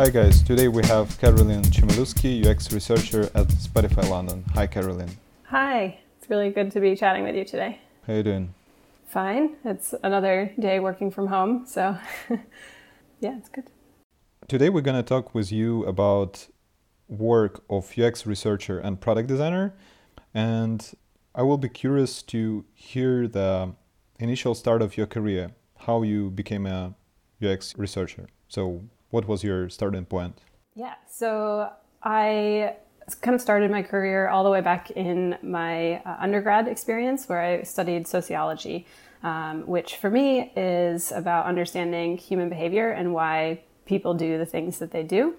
Hi guys, today we have Caroline Chmielewski, UX researcher at Spotify London. Hi Caroline. Hi, it's really good to be chatting with you today. How you doing? Fine. It's another day working from home, so yeah, it's good. Today we're going to talk with you about work of UX researcher and product designer and I will be curious to hear the initial start of your career, how you became a UX researcher. So what was your starting point? Yeah, so I kind of started my career all the way back in my uh, undergrad experience where I studied sociology, um, which for me is about understanding human behavior and why people do the things that they do.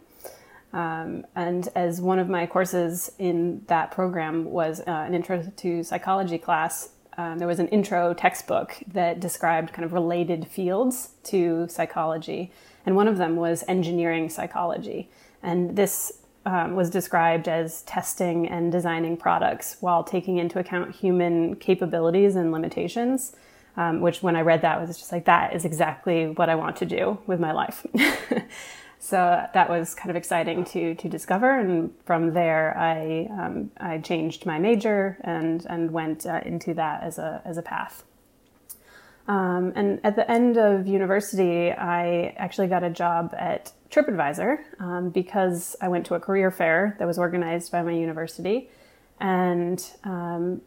Um, and as one of my courses in that program was uh, an intro to psychology class, um, there was an intro textbook that described kind of related fields to psychology and one of them was engineering psychology. And this um, was described as testing and designing products while taking into account human capabilities and limitations. Um, which, when I read that, was just like that is exactly what I want to do with my life. so that was kind of exciting to to discover, and from there, I um, I changed my major and and went uh, into that as a as a path. Um, and at the end of university, I actually got a job at TripAdvisor um, because I went to a career fair that was organized by my university. And um,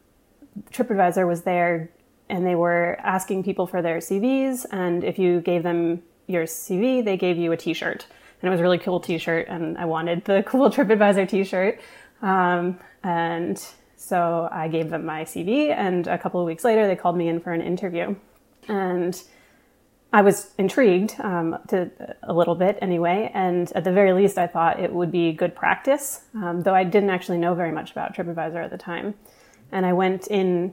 TripAdvisor was there and they were asking people for their CVs. And if you gave them your CV, they gave you a t shirt. And it was a really cool t shirt. And I wanted the cool TripAdvisor t shirt. Um, and so I gave them my CV. And a couple of weeks later, they called me in for an interview and I was intrigued um, to a little bit anyway, and at the very least, I thought it would be good practice, um, though I didn't actually know very much about TripAdvisor at the time. And I went in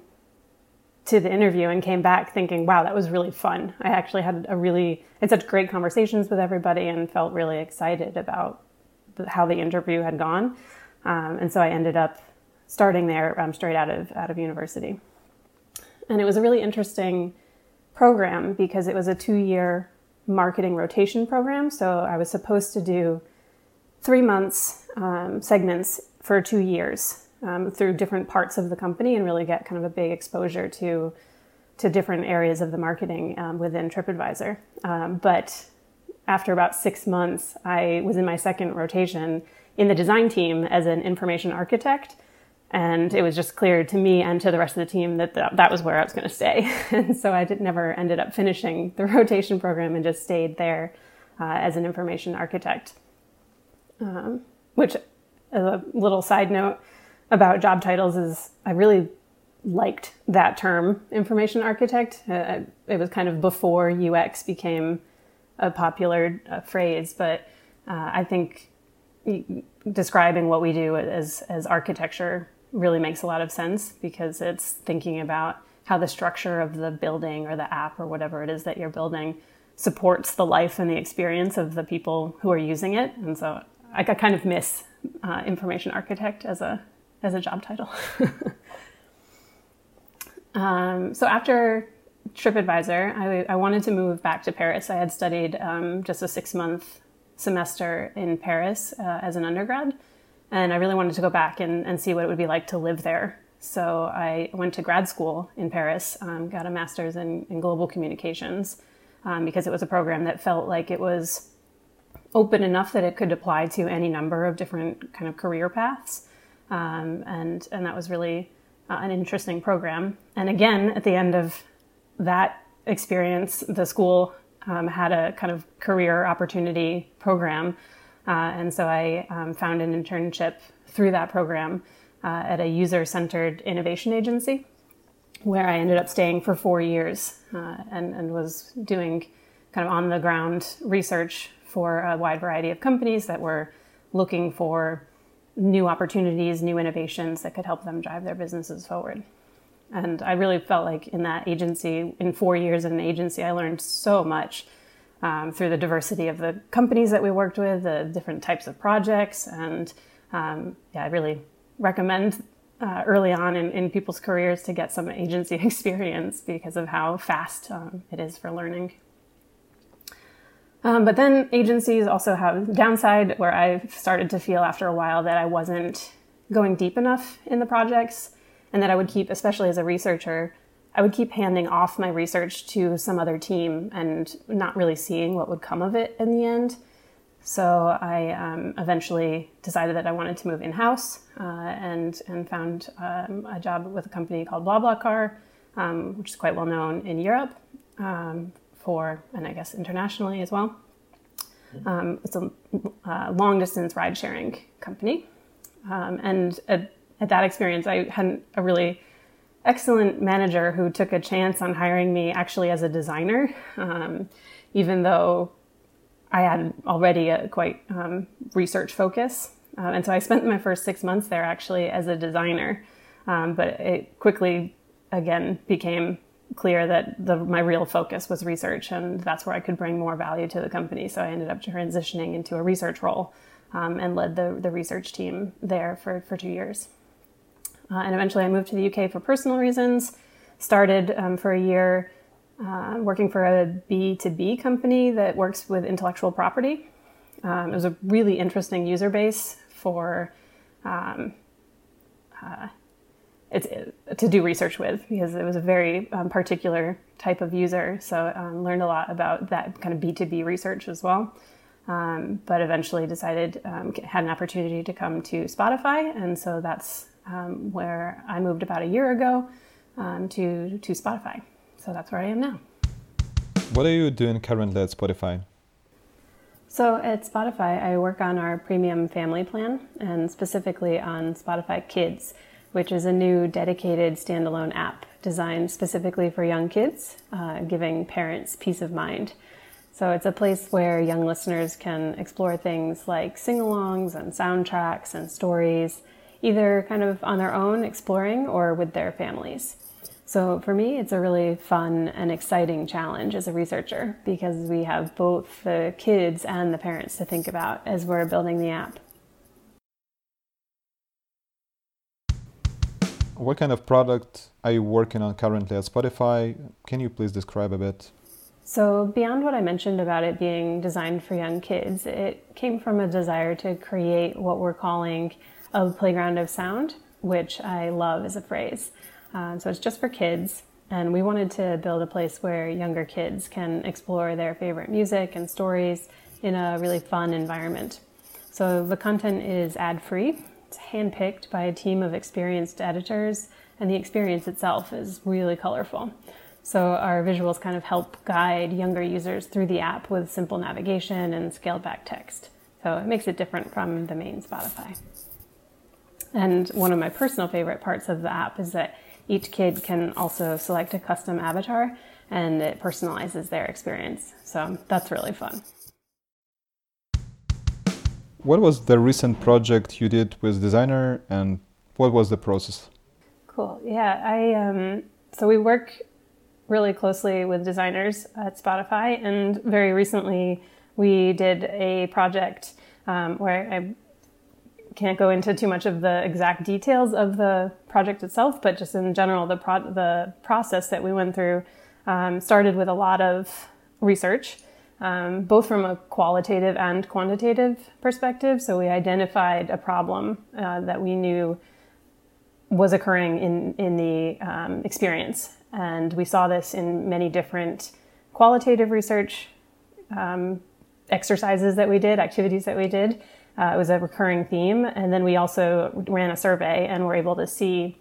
to the interview and came back thinking, "Wow, that was really fun." I actually had a really had such great conversations with everybody and felt really excited about the, how the interview had gone, um, and so I ended up starting there um, straight out of out of university. And it was a really interesting program because it was a two year marketing rotation program. So I was supposed to do three months um, segments for two years um, through different parts of the company and really get kind of a big exposure to to different areas of the marketing um, within TripAdvisor. Um, but after about six months, I was in my second rotation in the design team as an information architect and it was just clear to me and to the rest of the team that that, that was where I was going to stay. and so I did, never ended up finishing the rotation program and just stayed there uh, as an information architect. Um, which, as a little side note about job titles, is I really liked that term, information architect. Uh, it was kind of before UX became a popular uh, phrase, but uh, I think describing what we do as as architecture really makes a lot of sense because it's thinking about how the structure of the building or the app or whatever it is that you're building supports the life and the experience of the people who are using it. And so I kind of miss uh, information architect as a as a job title. um, so after TripAdvisor, I, I, wanted to move back to Paris. I had studied um, just a six month semester in Paris uh, as an undergrad and I really wanted to go back and, and see what it would be like to live there. So I went to grad school in Paris, um, got a master's in, in global communications um, because it was a program that felt like it was open enough that it could apply to any number of different kind of career paths. Um, and, and that was really uh, an interesting program. And again, at the end of that experience, the school um, had a kind of career opportunity program uh, and so I um, found an internship through that program uh, at a user centered innovation agency where I ended up staying for four years uh, and, and was doing kind of on the ground research for a wide variety of companies that were looking for new opportunities, new innovations that could help them drive their businesses forward. And I really felt like in that agency, in four years in an agency, I learned so much um, through the diversity of the companies that we worked with, the different types of projects. And um, yeah, I really recommend uh, early on in, in, people's careers to get some agency experience because of how fast um, it is for learning. Um, but then agencies also have downside where I started to feel after a while that I wasn't going deep enough in the projects and that I would keep, especially as a researcher, I would keep handing off my research to some other team and not really seeing what would come of it in the end. So I um, eventually decided that I wanted to move in house uh, and and found um, a job with a company called BlaBlaCar, um, which is quite well known in Europe um, for and I guess internationally as well. Um, it's a uh, long distance ride sharing company, um, and at, at that experience, I had a really excellent manager who took a chance on hiring me actually as a designer, um, even though I had already a quite um, research focus. Uh, and so I spent my first six months there actually as a designer. Um, but it quickly, again, became clear that the, my real focus was research, and that's where I could bring more value to the company. So I ended up transitioning into a research role um, and led the, the research team there for, for two years. Uh, and eventually I moved to the UK for personal reasons, started um, for a year uh, working for a B2B company that works with intellectual property. Um, it was a really interesting user base for um, uh, it's, to do research with because it was a very um, particular type of user. So um, learned a lot about that kind of B2B research as well. Um, but eventually decided um, had an opportunity to come to Spotify, and so that's um, where I moved about a year ago um, to to Spotify. So that's where I am now. What are you doing currently at Spotify? So at Spotify, I work on our premium family plan and specifically on Spotify Kids, which is a new dedicated standalone app designed specifically for young kids, uh, giving parents peace of mind. So it's a place where young listeners can explore things like sing alongs and soundtracks and stories either kind of on their own exploring or with their families. So for me, it's a really fun and exciting challenge as a researcher because we have both the kids and the parents to think about as we're building the app. What kind of product are you working on currently at Spotify? Can you please describe a bit? So, beyond what I mentioned about it being designed for young kids, it came from a desire to create what we're calling a playground of sound, which I love as a phrase. Um, so it's just for kids, and we wanted to build a place where younger kids can explore their favorite music and stories in a really fun environment. So the content is ad free, it's handpicked by a team of experienced editors, and the experience itself is really colorful. So our visuals kind of help guide younger users through the app with simple navigation and scaled back text. So it makes it different from the main Spotify. And one of my personal favorite parts of the app is that each kid can also select a custom avatar and it personalizes their experience. So that's really fun. What was the recent project you did with Designer and what was the process? Cool. Yeah, I um, so we work really closely with designers at Spotify, and very recently we did a project um, where I can't go into too much of the exact details of the project itself, but just in general, the pro- the process that we went through um, started with a lot of research, um, both from a qualitative and quantitative perspective. So we identified a problem uh, that we knew was occurring in in the um, experience, and we saw this in many different qualitative research um, exercises that we did, activities that we did. Uh, it was a recurring theme. And then we also ran a survey and were able to see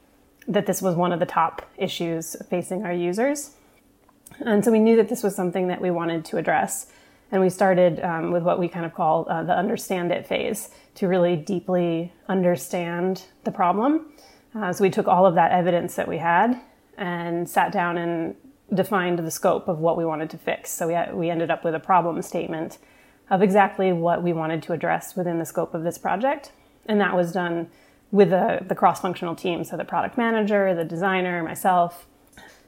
that this was one of the top issues facing our users. And so we knew that this was something that we wanted to address. And we started um, with what we kind of call uh, the understand it phase to really deeply understand the problem. Uh, so we took all of that evidence that we had and sat down and defined the scope of what we wanted to fix. So we, we ended up with a problem statement of exactly what we wanted to address within the scope of this project. And that was done with the, the cross functional team, so the product manager, the designer, myself.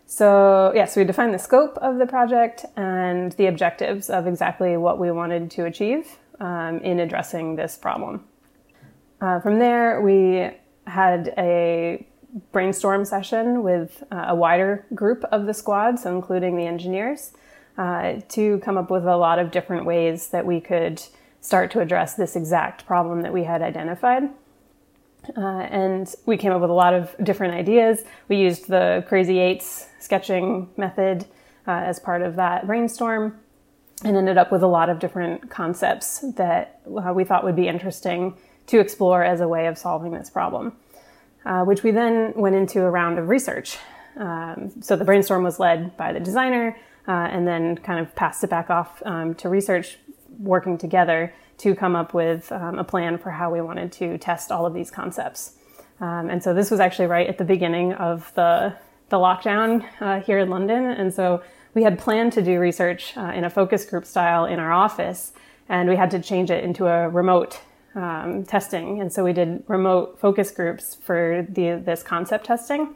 So, yes, yeah, so we defined the scope of the project and the objectives of exactly what we wanted to achieve um, in addressing this problem. Uh, from there, we had a brainstorm session with uh, a wider group of the squad, so including the engineers, uh, to come up with a lot of different ways that we could start to address this exact problem that we had identified. Uh, and we came up with a lot of different ideas. We used the Crazy Eights sketching method uh, as part of that brainstorm and ended up with a lot of different concepts that uh, we thought would be interesting to explore as a way of solving this problem, uh, which we then went into a round of research. Um, so the brainstorm was led by the designer uh, and then kind of passed it back off um, to research working together to come up with um, a plan for how we wanted to test all of these concepts. Um, and so this was actually right at the beginning of the, the lockdown uh, here in London. And so we had planned to do research uh, in a focus group style in our office, and we had to change it into a remote um, testing. And so we did remote focus groups for the, this concept testing.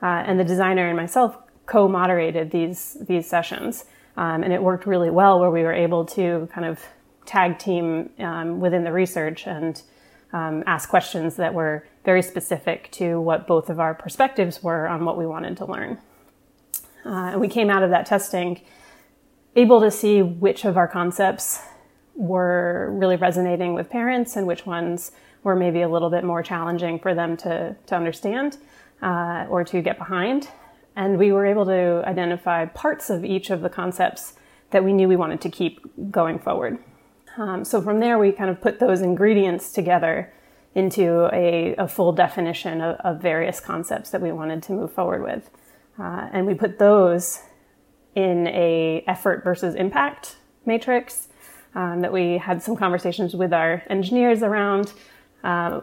Uh, and the designer and myself co-moderated these, these sessions. Um, and it worked really well where we were able to kind of tag team um, within the research and um, ask questions that were very specific to what both of our perspectives were on what we wanted to learn. Uh, and we came out of that testing able to see which of our concepts were really resonating with parents and which ones were maybe a little bit more challenging for them to, to understand uh, or to get behind. And we were able to identify parts of each of the concepts that we knew we wanted to keep going forward. Um, so from there, we kind of put those ingredients together into a, a full definition of, of, various concepts that we wanted to move forward with. Uh, and we put those in a effort versus impact matrix um, that we had some conversations with our engineers around, uh,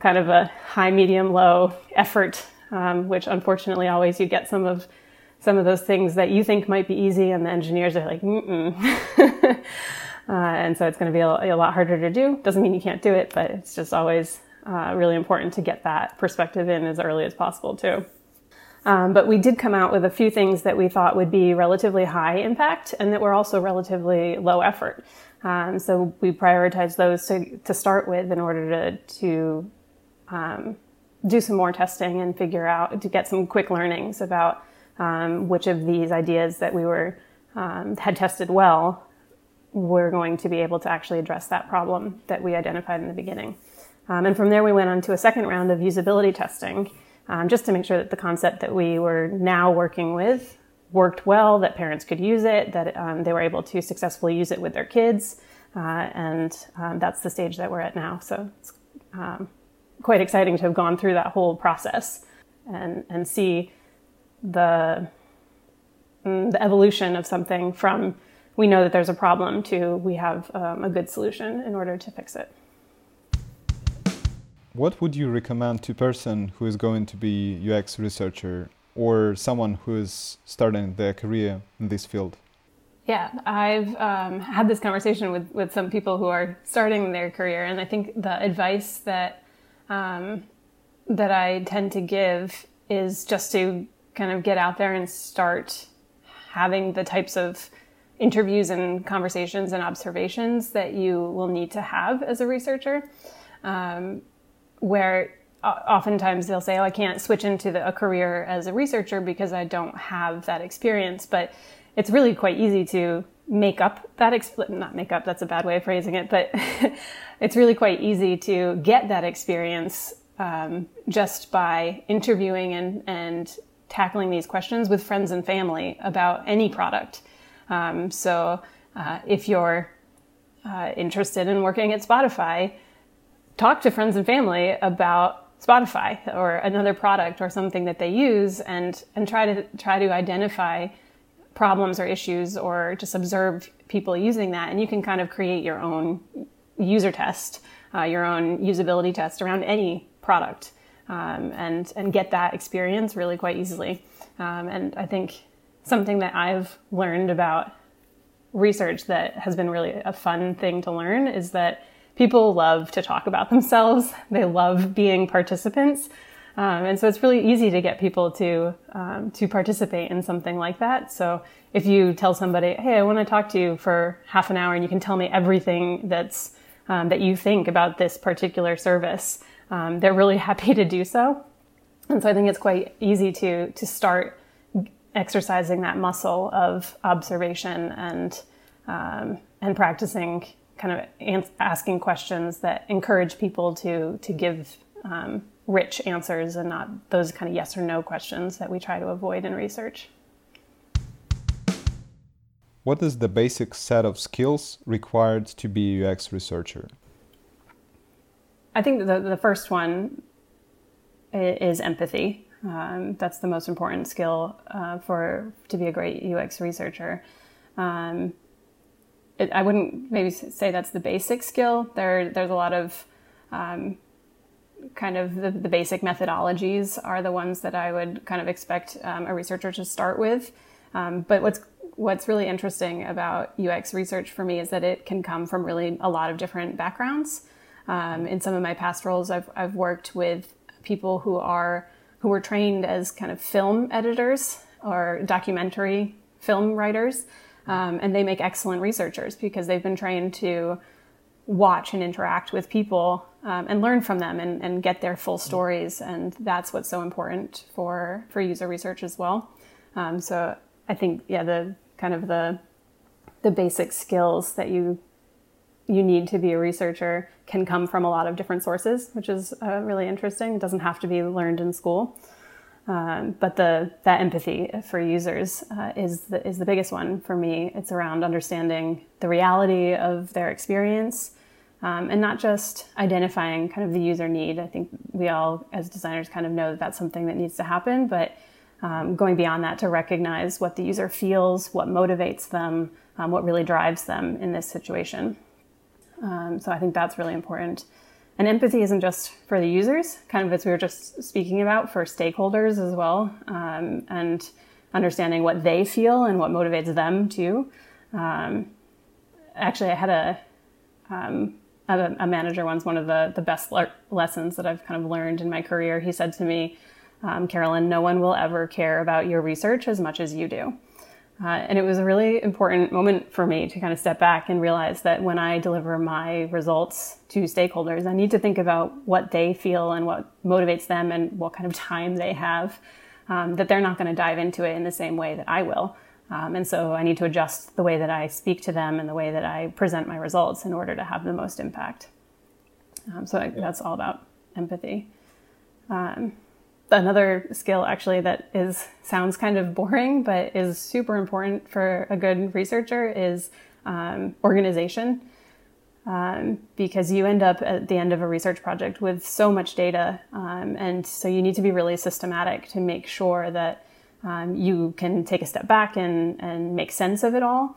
kind of a high, medium, low effort um, which unfortunately always you get some of some of those things that you think might be easy, and the engineers are like, mm uh, and so it's going to be a, a, lot harder to do. Doesn't mean you can't do it, but it's just always uh, really important to get that perspective in as early as possible too. Um, but we did come out with a few things that we thought would be relatively high impact and that were also relatively low effort. Um, so we prioritized those to, to start with in order to, to um, do some more testing and figure out to get some quick learnings about um, which of these ideas that we were um, had tested well were going to be able to actually address that problem that we identified in the beginning. Um, and from there, we went on to a second round of usability testing, um, just to make sure that the concept that we were now working with worked well, that parents could use it, that um, they were able to successfully use it with their kids, uh, and um, that's the stage that we're at now. So it's quite exciting to have gone through that whole process and and see the mm, the evolution of something from we know that there's a problem to we have um, a good solution in order to fix it. What would you recommend to a person who is going to be UX researcher or someone who is starting their career in this field? Yeah, I've um, had this conversation with, with some people who are starting their career, and I think the advice that um, that I tend to give is just to kind of get out there and start having the types of interviews and conversations and observations that you will need to have as a researcher. Um, where oftentimes they'll say, "Oh, I can't switch into the, a career as a researcher because I don't have that experience." But it's really quite easy to make up that not make up that's a bad way of phrasing it but it's really quite easy to get that experience um, just by interviewing and, and tackling these questions with friends and family about any product. Um, so uh, if you're uh, interested in working at spotify talk to friends and family about spotify or another product or something that they use and and try to try to identify problems or issues or just observe people using that. And you can kind of create your own user test uh, your own usability test around any product um, and and get that experience really quite easily. Um, and i think something that i've learned about research that has been really a fun thing to learn is that people love to talk about themselves. They love being participants um, and so it's really easy to get people to um, to participate in something like that. So if you tell somebody, "Hey, I want to talk to you for half an hour," and you can tell me everything that's um, that you think about this particular service, um, they're really happy to do so. And so I think it's quite easy to to start exercising that muscle of observation and um, and practicing kind of asking questions that encourage people to to give um, rich answers and not those kind of yes or no questions that we try to avoid in research. What is the basic set of skills required to be a UX researcher? I think the, the first one is empathy. Um, that's the most important skill uh, for to be a great UX researcher. Um, it, I wouldn't maybe say that's the basic skill. There, there's a lot of um, kind of the, the, basic methodologies are the ones that I would kind of expect um, a researcher to start with. Um, but what's what's really interesting about UX research for me is that it can come from really a lot of different backgrounds. Um, in some of my past roles, I've I've worked with people who are who were trained as kind of film editors or documentary film writers, um, and they make excellent researchers because they've been trained to watch and interact with people um, and learn from them and, and, get their full stories. And that's what's so important for, for user research as well. Um, so I think, yeah, the kind of the, the basic skills that you, you need to be a researcher can come from a lot of different sources, which is uh, really interesting. It doesn't have to be learned in school. Um, but the that empathy for users uh, is the, is the biggest one for me. It's around understanding the reality of their experience, um, and not just identifying kind of the user need. I think we all, as designers, kind of know that that's something that needs to happen, but um, going beyond that to recognize what the user feels, what motivates them, um, what really drives them in this situation. Um, so I think that's really important. And empathy isn't just for the users, kind of as we were just speaking about, for stakeholders as well, um, and understanding what they feel and what motivates them too. Um, actually, I had a um, a, a manager once, one of the, the best le- lessons that I've kind of learned in my career. He said to me, um, Carolyn, no one will ever care about your research as much as you do. Uh, and it was a really important moment for me to kind of step back and realize that when I deliver my results to stakeholders, I need to think about what they feel and what motivates them and what kind of time they have, um, that they're not going to dive into it in the same way that I will. Um, and so I need to adjust the way that I speak to them and the way that I present my results in order to have the most impact. Um, so I, that's all about empathy. Um, another skill actually that is sounds kind of boring but is super important for a good researcher is um, organization. Um, because you end up at the end of a research project with so much data, um, and so you need to be really systematic to make sure that um, you can take a step back and, and make sense of it all,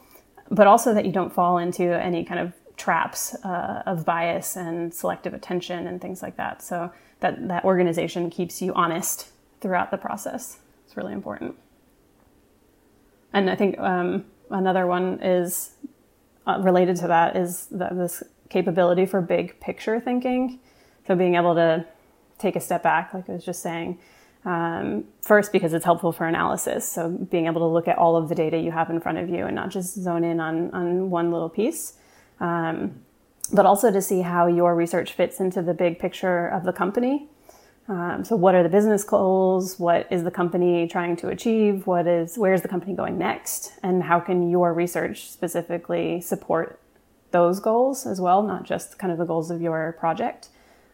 but also that you don't fall into any kind of traps uh, of bias and selective attention and things like that. So that, that organization keeps you honest throughout the process. It's really important. And I think um, another one is uh, related to that is the, this capability for big picture thinking. So being able to take a step back, like I was just saying, um, first, because it's helpful for analysis. So being able to look at all of the data you have in front of you and not just zone in on, on one little piece. Um, but also to see how your research fits into the big picture of the company. Um, so what are the business goals? What is the company trying to achieve? What is, where is the company going next? And how can your research specifically support those goals as well, not just kind of the goals of your project,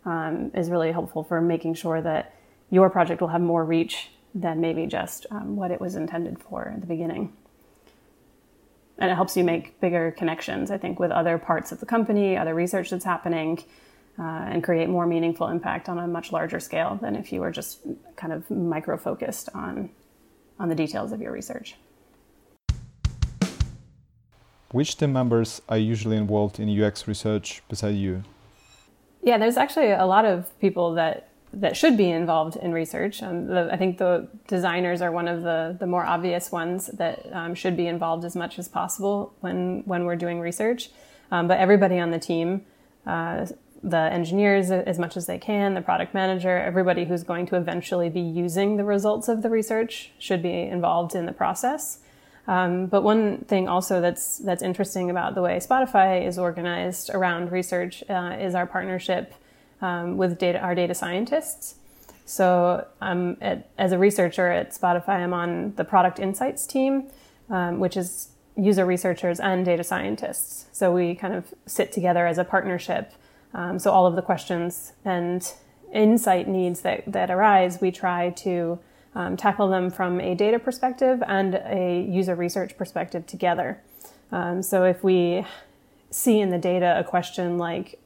um, is really helpful for making sure that your project will have more reach than maybe just um, what it was intended for at the beginning. And it helps you make bigger connections, I think, with other parts of the company, other research that's happening, uh, and create more meaningful impact on a much larger scale than if you were just kind of micro focused on, on the details of your research. Which team members are usually involved in UX research beside you? Yeah, there's actually a lot of people that that should be involved in research. Um, the, I think the designers are one of the, the more obvious ones that um, should be involved as much as possible when, when we're doing research. Um, but everybody on the team, uh, the engineers as much as they can, the product manager, everybody who's going to eventually be using the results of the research should be involved in the process. Um, but one thing also that's that's interesting about the way Spotify is organized around research uh, is our partnership um, with data, our data scientists. So, um, at, as a researcher at Spotify, I'm on the product insights team, um, which is user researchers and data scientists. So we kind of sit together as a partnership. Um, so all of the questions and insight needs that, that arise, we try to um, tackle them from a data perspective and a user research perspective together. Um, so if we see in the data a question like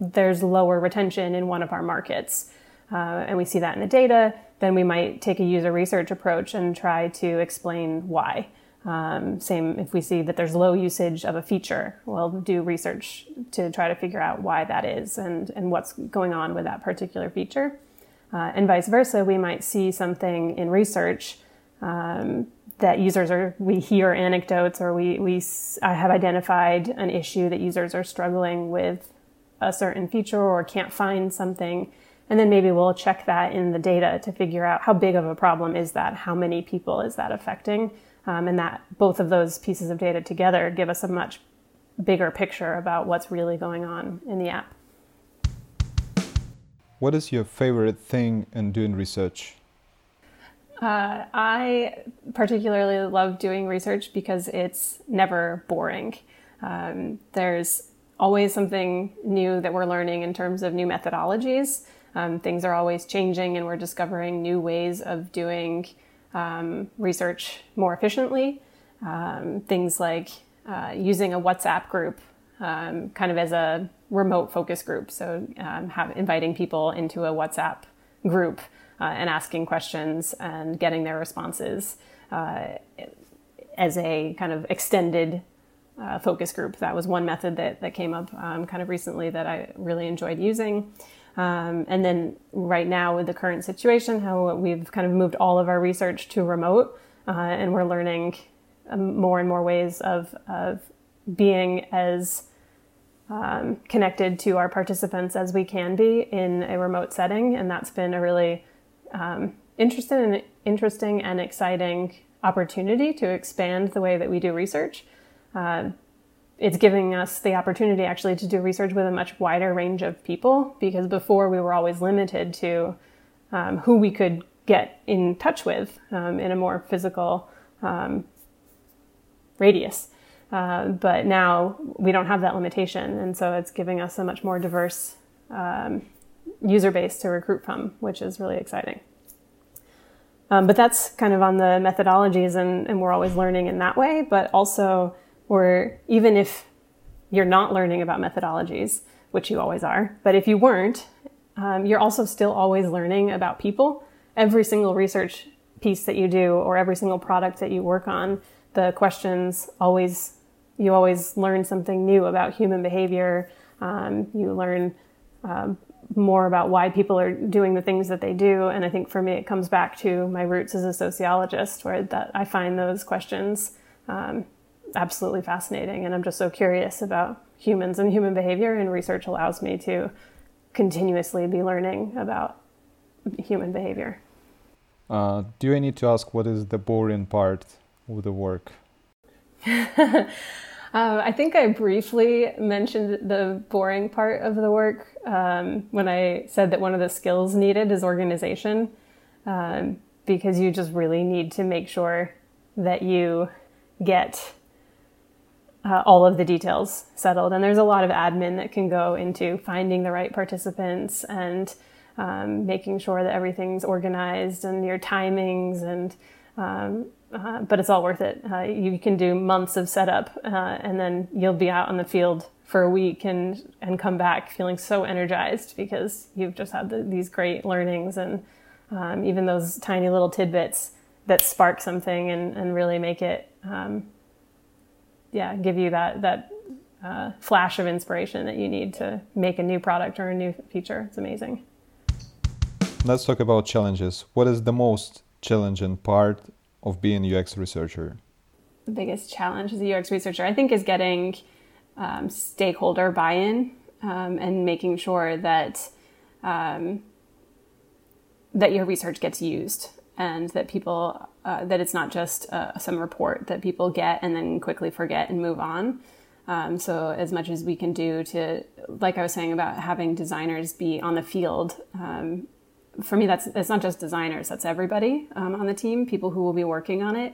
there's lower retention in one of our markets, uh, and we see that in the data, then we might take a user research approach and try to explain why. Um, same if we see that there's low usage of a feature, we'll do research to try to figure out why that is and, and what's going on with that particular feature. Uh, and vice versa, we might see something in research um, that users are, we hear anecdotes or we, we have identified an issue that users are struggling with a certain feature or can't find something. And then maybe we'll check that in the data to figure out how big of a problem is that? How many people is that affecting? Um, and that both of those pieces of data together give us a much bigger picture about what's really going on in the app. What is your favorite thing in doing research? Uh, I particularly love doing research because it's never boring. Um, there's always something new that we're learning in terms of new methodologies. Um, things are always changing, and we're discovering new ways of doing um, research more efficiently. Um, things like uh, using a WhatsApp group um, kind of as a remote focus group. So, um, have, inviting people into a WhatsApp group uh, and asking questions and getting their responses uh, as a kind of extended uh, focus group. That was one method that, that came up um, kind of recently that I really enjoyed using. Um, and then right now with the current situation, how we've kind of moved all of our research to remote, uh, and we're learning um, more and more ways of of being as um, connected to our participants as we can be in a remote setting, and that's been a really um, interesting interesting and exciting opportunity to expand the way that we do research. Uh, it's giving us the opportunity actually to do research with a much wider range of people because before we were always limited to um, who we could get in touch with um, in a more physical um, radius. Uh, but now we don't have that limitation, and so it's giving us a much more diverse um, user base to recruit from, which is really exciting. Um, but that's kind of on the methodologies, and, and we're always learning in that way, but also or even if you're not learning about methodologies, which you always are, but if you weren't, um, you're also still always learning about people. Every single research piece that you do or every single product that you work on, the questions always, you always learn something new about human behavior. Um, you learn um, more about why people are doing the things that they do. And I think for me, it comes back to my roots as a sociologist, where that I find those questions um, absolutely fascinating. And I'm just so curious about humans and human behavior, and research allows me to continuously be learning about human behavior. Uh, do I need to ask what is the boring part of the work? uh, I think I briefly mentioned the boring part of the work um, when I said that one of the skills needed is organization, um, because you just really need to make sure that you get uh, all of the details settled. And there's a lot of admin that can go into finding the right participants and um, making sure that everything's organized and your timings and um, uh, but it's all worth it. Uh, you can do months of setup, uh, and then you'll be out on the field for a week and and come back feeling so energized because you've just had the, these great learnings and um, even those tiny little tidbits that spark something and, and really make it um, yeah, give you that that uh, flash of inspiration that you need to make a new product or a new feature. It's amazing. Let's talk about challenges. What is the most challenging part of being a UX researcher? The biggest challenge as a UX researcher, I think, is getting um, stakeholder buy-in um, and making sure that um, that your research gets used and that people uh, that it's not just uh, some report that people get and then quickly forget and move on. Um, so as much as we can do to, like I was saying about having designers be on the field, um, for me, that's it's not just designers; that's everybody um, on the team, people who will be working on it.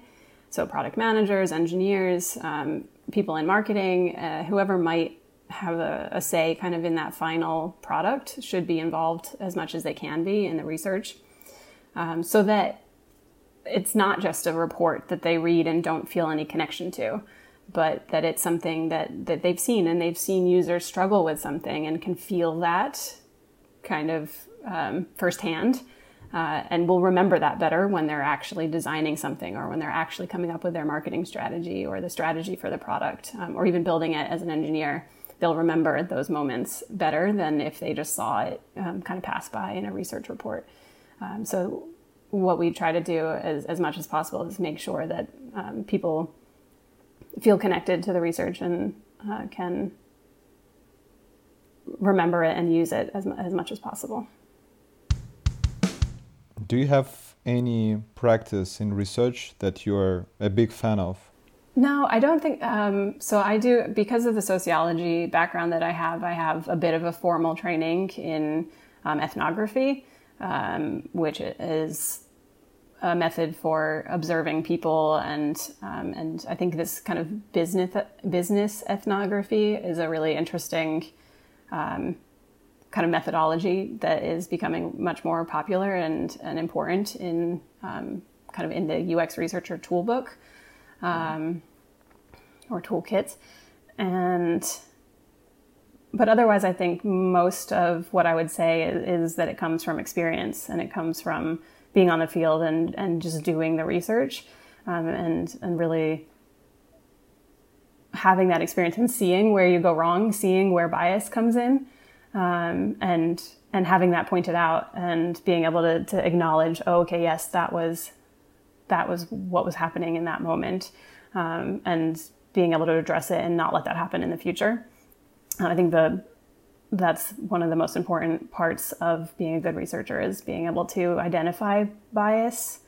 So product managers, engineers, um, people in marketing, uh, whoever might have a, a, say kind of in that final product should be involved as much as they can be in the research um, so that it's not just a report that they read and don't feel any connection to but that it's something that, that they've seen and they've seen users struggle with something and can feel that kind of um, firsthand uh, and will remember that better when they're actually designing something or when they're actually coming up with their marketing strategy or the strategy for the product um, or even building it as an engineer. They'll remember those moments better than if they just saw it um, kind of pass by in a research report um, so what we try to do as, as much as possible is make sure that um, people feel connected to the research and uh, can remember it and use it as, as much as possible do you have any practice in research that you're a big fan of? No, I don't think um, so. I do because of the sociology background that I have. I have a bit of a formal training in um, ethnography, um, which is a method for observing people, and um, and I think this kind of business business ethnography is a really interesting um, kind of methodology that is becoming much more popular and, and important in um, kind of in the UX researcher toolbook um, or toolkit. And but otherwise, I think most of what I would say is, is, that it comes from experience and it comes from being on the field and, and just doing the research um, and and really having that experience and seeing where you go wrong, seeing where bias comes in, um, and and having that pointed out and being able to, to acknowledge, oh, okay, yes, that was that was what was happening in that moment, um, and being able to address it and not let that happen in the future. I think the that's one of the most important parts of being a good researcher is being able to identify bias.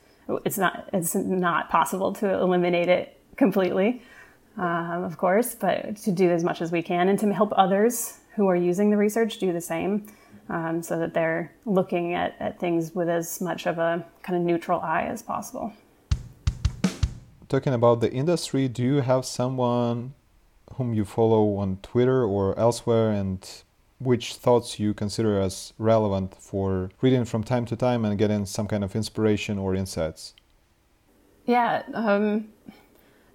It's not it's not possible to eliminate it completely, um, of course, but to do as much as we can and to help others who are using the research do the same um, so that they're looking at, at things with as much of a kind of neutral eye as possible. Talking about the industry, do you have someone whom you follow on Twitter or elsewhere and which thoughts you consider as relevant for reading from time to time and getting some kind of inspiration or insights? Yeah, um,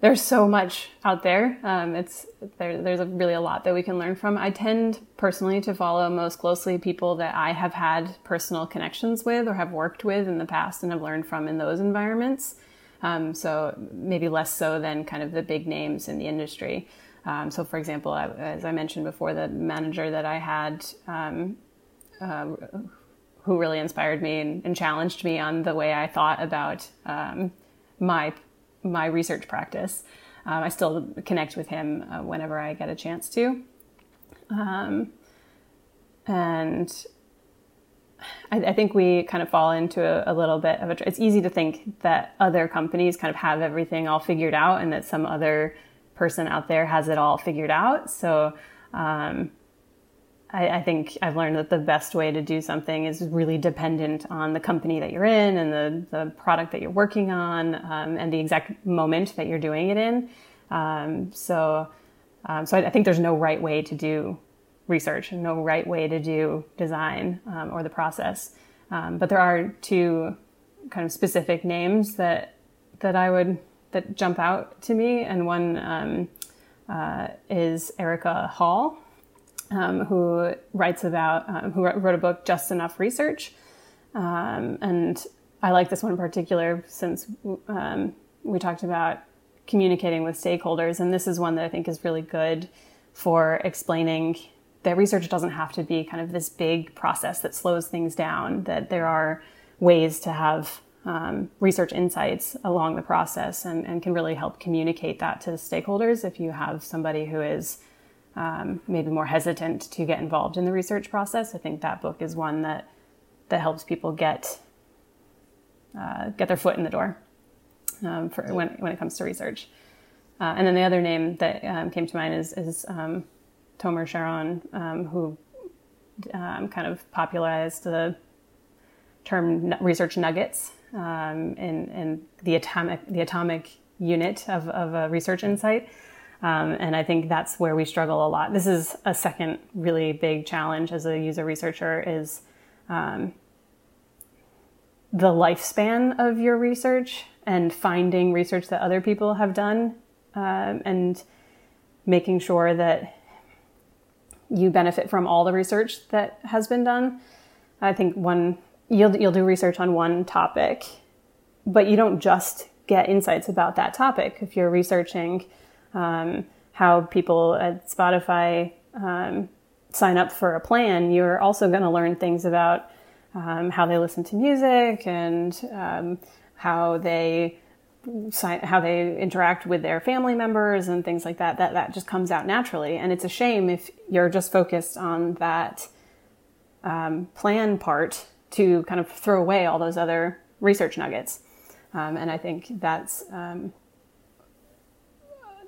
there's so much out there. Um, it's there, there's a, really a lot that we can learn from. I tend personally to follow most closely people that I have had personal connections with or have worked with in the past and have learned from in those environments. Um, so maybe less so than kind of the big names in the industry. Um, so, for example, I, as I mentioned before, the manager that I had. Um, uh, who really inspired me and, and, challenged me on the way I thought about um, my my research practice. Um, I still connect with him uh, whenever I get a chance to. Um, and I, I, think we kind of fall into a, a, little bit of a. It's easy to think that other companies kind of have everything all figured out, and that some other person out there has it all figured out. So um, I, I, think I've learned that the best way to do something is really dependent on the company that you're in and the, the product that you're working on um, and the exact moment that you're doing it in. Um, so, um, so I, I, think there's no right way to do research, no right way to do design um, or the process. Um, but there are two kind of specific names that that I would that jump out to me, and one um, uh, is Erika Hall um, who writes about, um, who wrote a book, Just Enough Research. Um, and I like this one in particular since um, we talked about communicating with stakeholders. And this is one that I think is really good for explaining that research doesn't have to be kind of this big process that slows things down, that there are ways to have um, research insights along the process and, and, can really help communicate that to stakeholders if you have somebody who is um, maybe more hesitant to get involved in the research process. I think that book is one that that helps people get uh, get their foot in the door um, for when when it comes to research. Uh, and then the other name that um, came to mind is, is um, Tomer Sharon, um, who um, kind of popularized the term research nuggets um, in, in the atomic the atomic unit of, of a research insight. Um, and I think that's where we struggle a lot. This is a second really big challenge as a user researcher is um, the lifespan of your research and finding research that other people have done um, and making sure that you benefit from all the research that has been done. I think one you'll you'll do research on one topic, but you don't just get insights about that topic. If you're researching um, how people at Spotify um, sign up for a plan, you're also going to learn things about um, how they listen to music and um, how they how they interact with their family members and things like that. That that just comes out naturally, and it's a shame if you're just focused on that um, plan part to kind of throw away all those other research nuggets. Um, and I think that's um,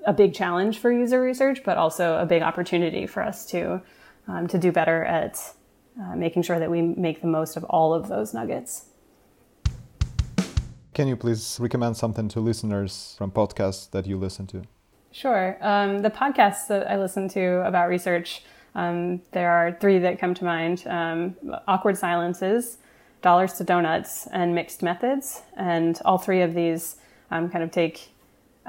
a big challenge for user research, but also a big opportunity for us to um, to do better at uh, making sure that we make the most of all of those nuggets. Can you please recommend something to listeners from podcasts that you listen to? Sure. Um, the podcasts that I listen to about research, um, there are three that come to mind um, Awkward Silences, Dollars to Donuts, and Mixed Methods. And all three of these um, kind of take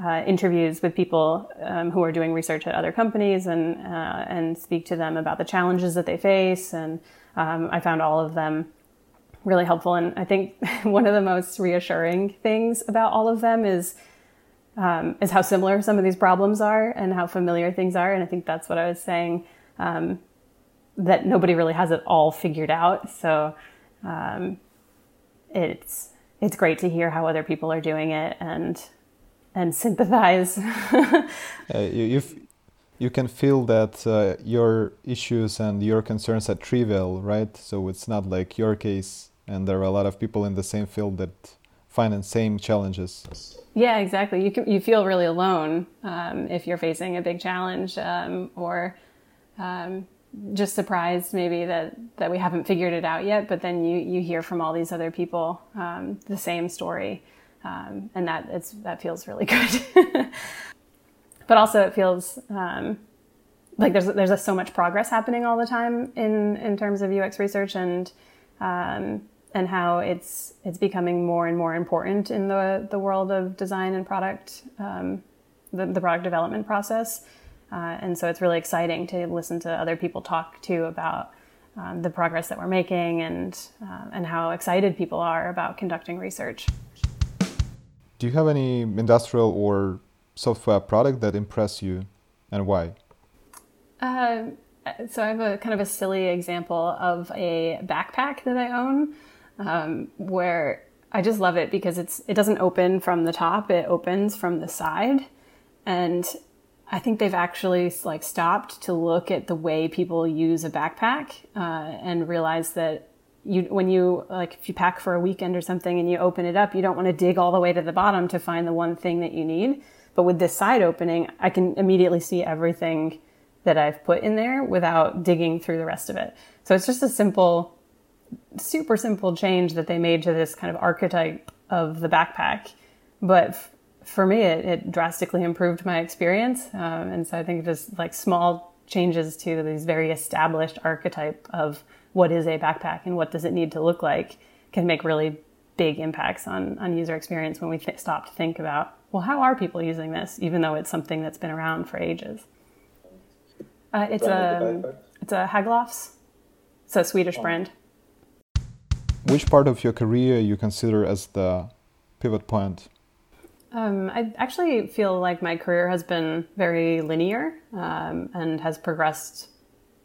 uh, interviews with people um, who are doing research at other companies and uh, and speak to them about the challenges that they face. And um, I found all of them really helpful. And I think one of the most reassuring things about all of them is um, is how similar some of these problems are and how familiar things are. And I think that's what I was saying um, that nobody really has it all figured out. So um, it's it's great to hear how other people are doing it and and sympathize. uh, you, you can feel that uh, your issues and your concerns are trivial, right? So it's not like your case, and there are a lot of people in the same field that find the same challenges. Yeah, exactly. You can, you feel really alone um, if you're facing a big challenge, um, or um, just surprised maybe that that we haven't figured it out yet. But then you you hear from all these other people um, the same story um, and that it's that feels really good. but also, it feels um, like there's there's a, so much progress happening all the time in in terms of UX research and um, and how it's it's becoming more and more important in the the world of design and product um, the, the product development process. Uh, and so it's really exciting to listen to other people talk too about um, the progress that we're making and uh, and how excited people are about conducting research. Do you have any industrial or software product that impress you and why? Uh, so I have a kind of a silly example of a backpack that I own um, where I just love it because it's it doesn't open from the top; it opens from the side, and I think they've actually like stopped to look at the way people use a backpack uh, and realize that you when you like if you pack for a weekend or something and you open it up, you don't want to dig all the way to the bottom to find the one thing that you need. But with this side opening, I can immediately see everything that I've put in there without digging through the rest of it. So it's just a simple, super simple change that they made to this kind of archetype of the backpack. But for me, it, it, drastically improved my experience. Um, and so I think just like small changes to these very established archetype of what is a backpack and what does it need to look like can make really big impacts on, on user experience when we th- stop to think about, well, how are people using this, even though it's something that's been around for ages? Uh, it's, a, it's a Haglofs. It's a Swedish oh. brand. Which part of your career you consider as the pivot point? Um, I actually feel like my career has been very linear um, and has progressed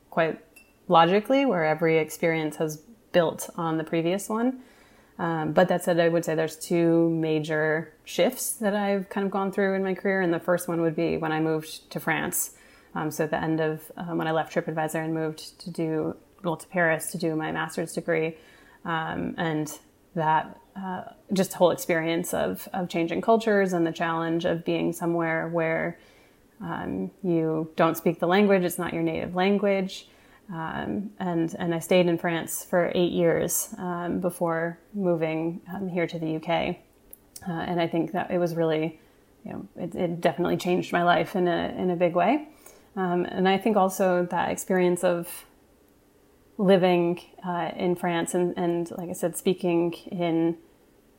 quite logically, where every experience has built on the previous one. Um, but that said, I would say there's two major shifts that I've kind of gone through in my career. And the first one would be when I moved to France. Um, so at the end of um, when I left TripAdvisor and moved to do, well, to Paris to do my master's degree. Um, and that uh, just a whole experience of, of changing cultures and the challenge of being somewhere where um, you don't speak the language, it's not your native language Um, and and I stayed in France for eight years um, before moving um, here to the UK. Uh, and I think that it was really, you know, it, it definitely changed my life in a in a big way. Um, and I think also that experience of living uh, in France and, and, like I said, speaking in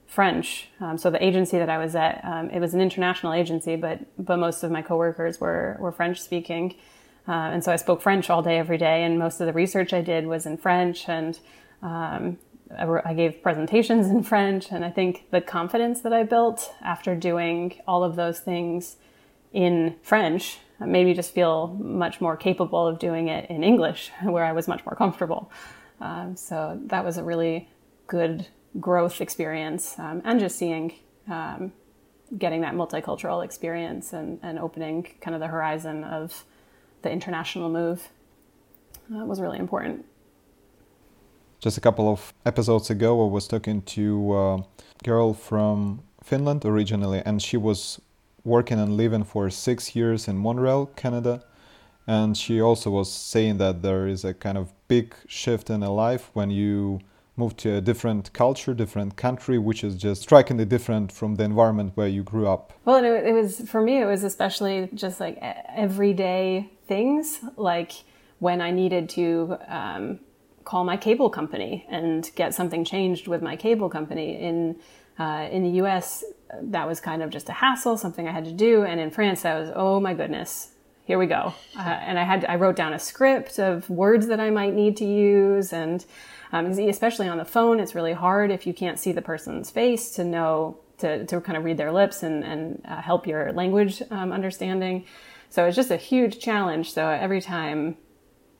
French. Um, so the agency that I was at, um, it was an international agency, but but most of my coworkers were were French speaking, uh, and so I spoke French all day, every day, and most of the research I did was in French, and um, I, I gave presentations in French, and I think the confidence that I built after doing all of those things in French made me just feel much more capable of doing it in English, where I was much more comfortable. Um, so that was a really good growth experience, um, and just seeing, um, getting that multicultural experience and, and opening kind of the horizon of the international move uh, was really important. Just a couple of episodes ago, I was talking to a girl from Finland originally, and she was working and living for six years in Montreal, Canada. And she also was saying that there is a kind of big shift in a life when you move to a different culture, different country, which is just strikingly different from the environment where you grew up. Well, it, it was for me. It was especially just like everyday things, like when I needed to um, call my cable company and get something changed with my cable company in uh, in the U.S that was kind of just a hassle, something I had to do. And in France, I was, oh my goodness, here we go. Uh, and I had, I wrote down a script of words that I might need to use. And um, especially on the phone, it's really hard if you can't see the person's face to know, to, to kind of read their lips and, and uh, help your language um, understanding. So it's just a huge challenge. So every time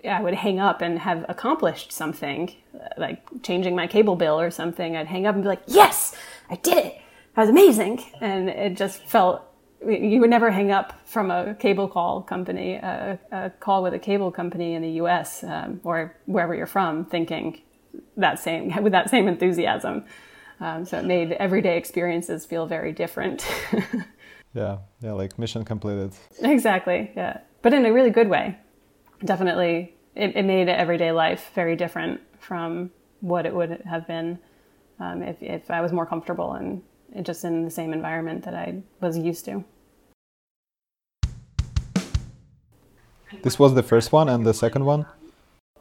I would hang up and have accomplished something, like changing my cable bill or something, I'd hang up and be like, yes, I did it That was amazing. And it just felt, you would never hang up from a cable call company, a, a call with a cable company in the US um, or wherever you're from thinking that same, with that same enthusiasm. Um, so it made everyday experiences feel very different. yeah, yeah, like mission completed. Exactly, yeah. But in a really good way. Definitely, it, it made everyday life very different from what it would have been um, if, if I was more comfortable and just in the same environment that I was used to. This was the first one, and the second one?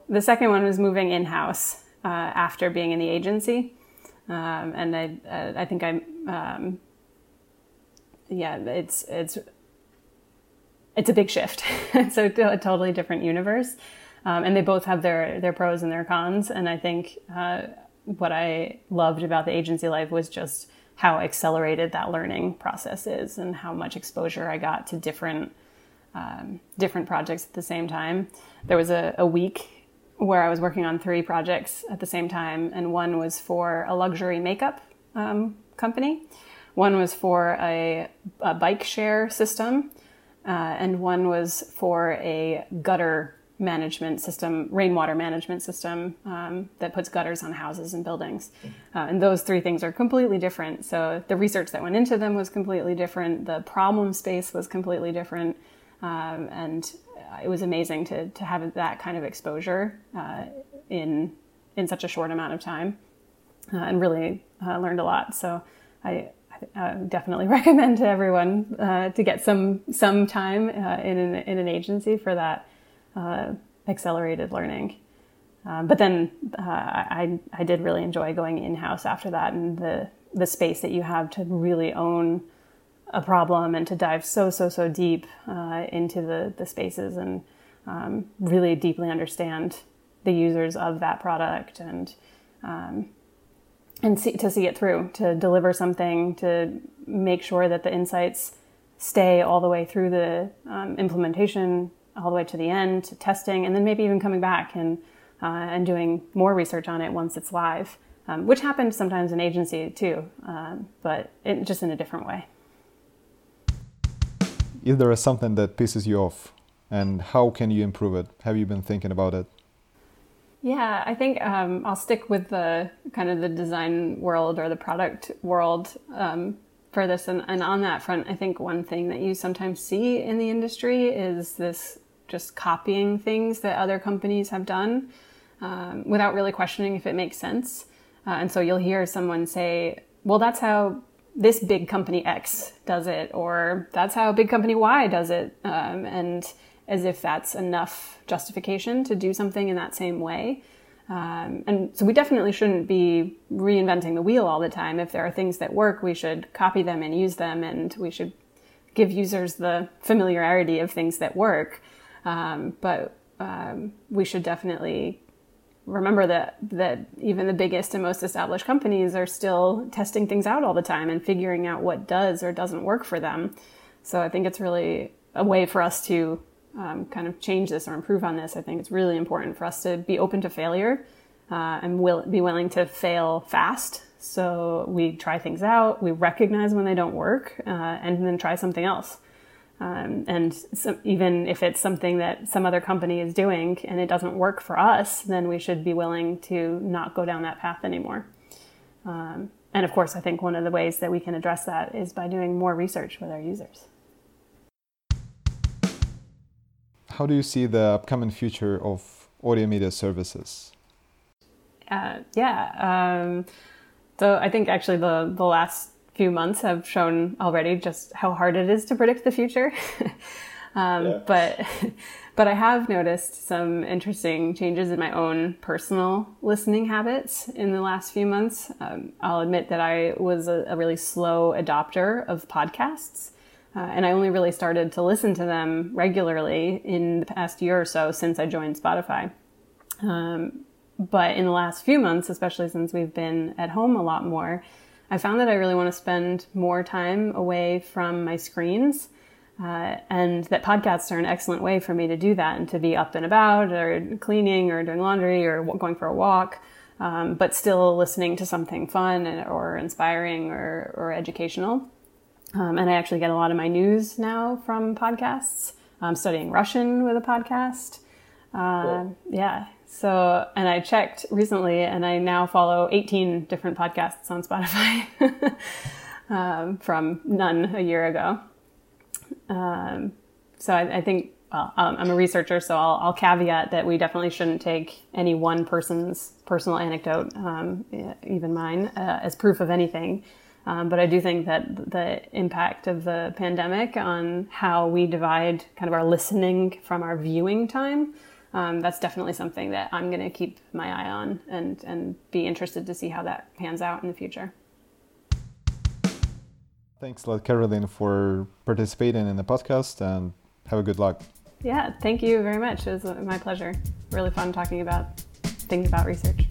The second one was moving in house uh, after being in the agency. Um, and I, uh, I think I'm, um, yeah, it's, it's, it's a big shift. it's a, a, totally different universe. Um, and they both have their, their pros and their cons. And I think uh, what I loved about the agency life was just how accelerated that learning process is and how much exposure I got to different um, different projects at the same time. There was a, a, week where I was working on three projects at the same time, and one was for a luxury makeup um, company, one was for a, a bike share system, uh, and one was for a gutter management system, rainwater management system um, that puts gutters on houses and buildings. Uh, and those three things are completely different. So the research that went into them was completely different. The problem space was completely different. Um, and it was amazing to, to have that kind of exposure uh, in, in such a short amount of time uh, and really uh, learned a lot. So I, uh, definitely recommend to everyone uh, to get some some time uh, in an, in an agency for that uh, accelerated learning. Um, but then uh, I, I did really enjoy going in house after that and the, the space that you have to really own a problem and to dive so, so, so deep uh, into the, the spaces and um, really deeply understand the users of that product and um, and see, to see it through, to deliver something, to make sure that the insights stay all the way through the um, implementation all the way to the end to testing, and then maybe even coming back and uh, and doing more research on it once it's live, um, which happens sometimes in agency too, um, but it, just in a different way. Is there something that pisses you off, and how can you improve it? Have you been thinking about it? Yeah, I think um, I'll stick with the kind of the design world or the product world um, for this. And, and on that front, I think one thing that you sometimes see in the industry is this just copying things that other companies have done um, without really questioning if it makes sense. Uh, and so you'll hear someone say, well, that's how this big company X does it, or that's how big company Y does it. Um, and as if that's enough justification to do something in that same way. Um, and so we definitely shouldn't be reinventing the wheel all the time. If there are things that work, we should copy them and use them, and we should give users the familiarity of things that work. Um, but um, we should definitely remember that that even the biggest and most established companies are still testing things out all the time and figuring out what does or doesn't work for them. So I think it's really a way for us to um, kind of change this or improve on this. I think it's really important for us to be open to failure uh, and will be willing to fail fast. So we try things out, we recognize when they don't work, uh, and then try something else. Um, and so even if it's something that some other company is doing and it doesn't work for us, then we should be willing to not go down that path anymore. Um, and of course, I think one of the ways that we can address that is by doing more research with our users. How do you see the upcoming future of audio media services? Uh, yeah. Um, so I think actually the, the last few months have shown already just how hard it is to predict the future. um, yeah. But but I have noticed some interesting changes in my own personal listening habits in the last few months. Um, I'll admit that I was a, a really slow adopter of podcasts. Uh, and I only really started to listen to them regularly in the past year or so since I joined Spotify. Um, but in the last few months, especially since we've been at home a lot more, I found that I really want to spend more time away from my screens. Uh, and that podcasts are an excellent way for me to do that and to be up and about or cleaning or doing laundry or going for a walk, um, but still listening to something fun or inspiring or, or educational. Um, and I actually get a lot of my news now from podcasts. I'm studying Russian with a podcast. Uh, cool. Yeah, so, and I checked recently and I now follow 18 different podcasts on Spotify um, from none a year ago. Um, so I, I, think, well, um, I'm a researcher, so I'll, I'll, caveat that we definitely shouldn't take any one person's personal anecdote, um, even mine, uh, as proof of anything. Um, but I do think that the impact of the pandemic on how we divide kind of our listening from our viewing time um, that's definitely something that I'm going to keep my eye on and, and be interested to see how that pans out in the future. Thanks a lot, Caroline, for participating in the podcast and have a good luck. Yeah, thank you very much. It was my pleasure. Really fun talking about things about research.